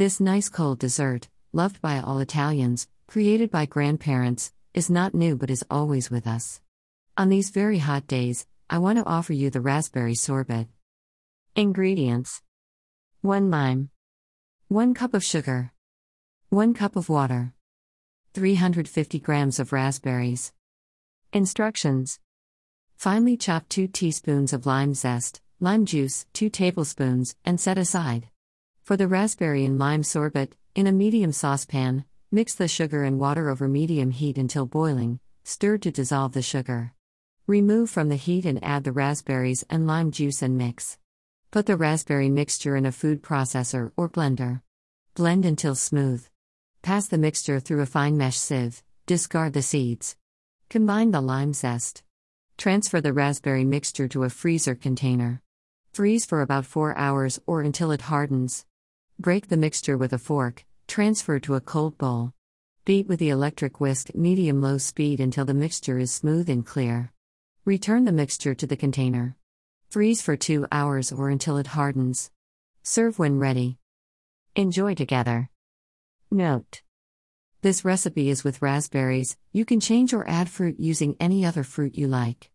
This nice cold dessert, loved by all Italians, created by grandparents, is not new but is always with us. On these very hot days, I want to offer you the raspberry sorbet. Ingredients 1 lime, 1 cup of sugar, 1 cup of water, 350 grams of raspberries. Instructions Finely chop 2 teaspoons of lime zest, lime juice, 2 tablespoons, and set aside. For the raspberry and lime sorbet, in a medium saucepan, mix the sugar and water over medium heat until boiling, stir to dissolve the sugar. Remove from the heat and add the raspberries and lime juice and mix. Put the raspberry mixture in a food processor or blender. Blend until smooth. Pass the mixture through a fine mesh sieve, discard the seeds. Combine the lime zest. Transfer the raspberry mixture to a freezer container. Freeze for about 4 hours or until it hardens. Break the mixture with a fork, transfer to a cold bowl. Beat with the electric whisk medium low speed until the mixture is smooth and clear. Return the mixture to the container. Freeze for 2 hours or until it hardens. Serve when ready. Enjoy together. Note This recipe is with raspberries, you can change or add fruit using any other fruit you like.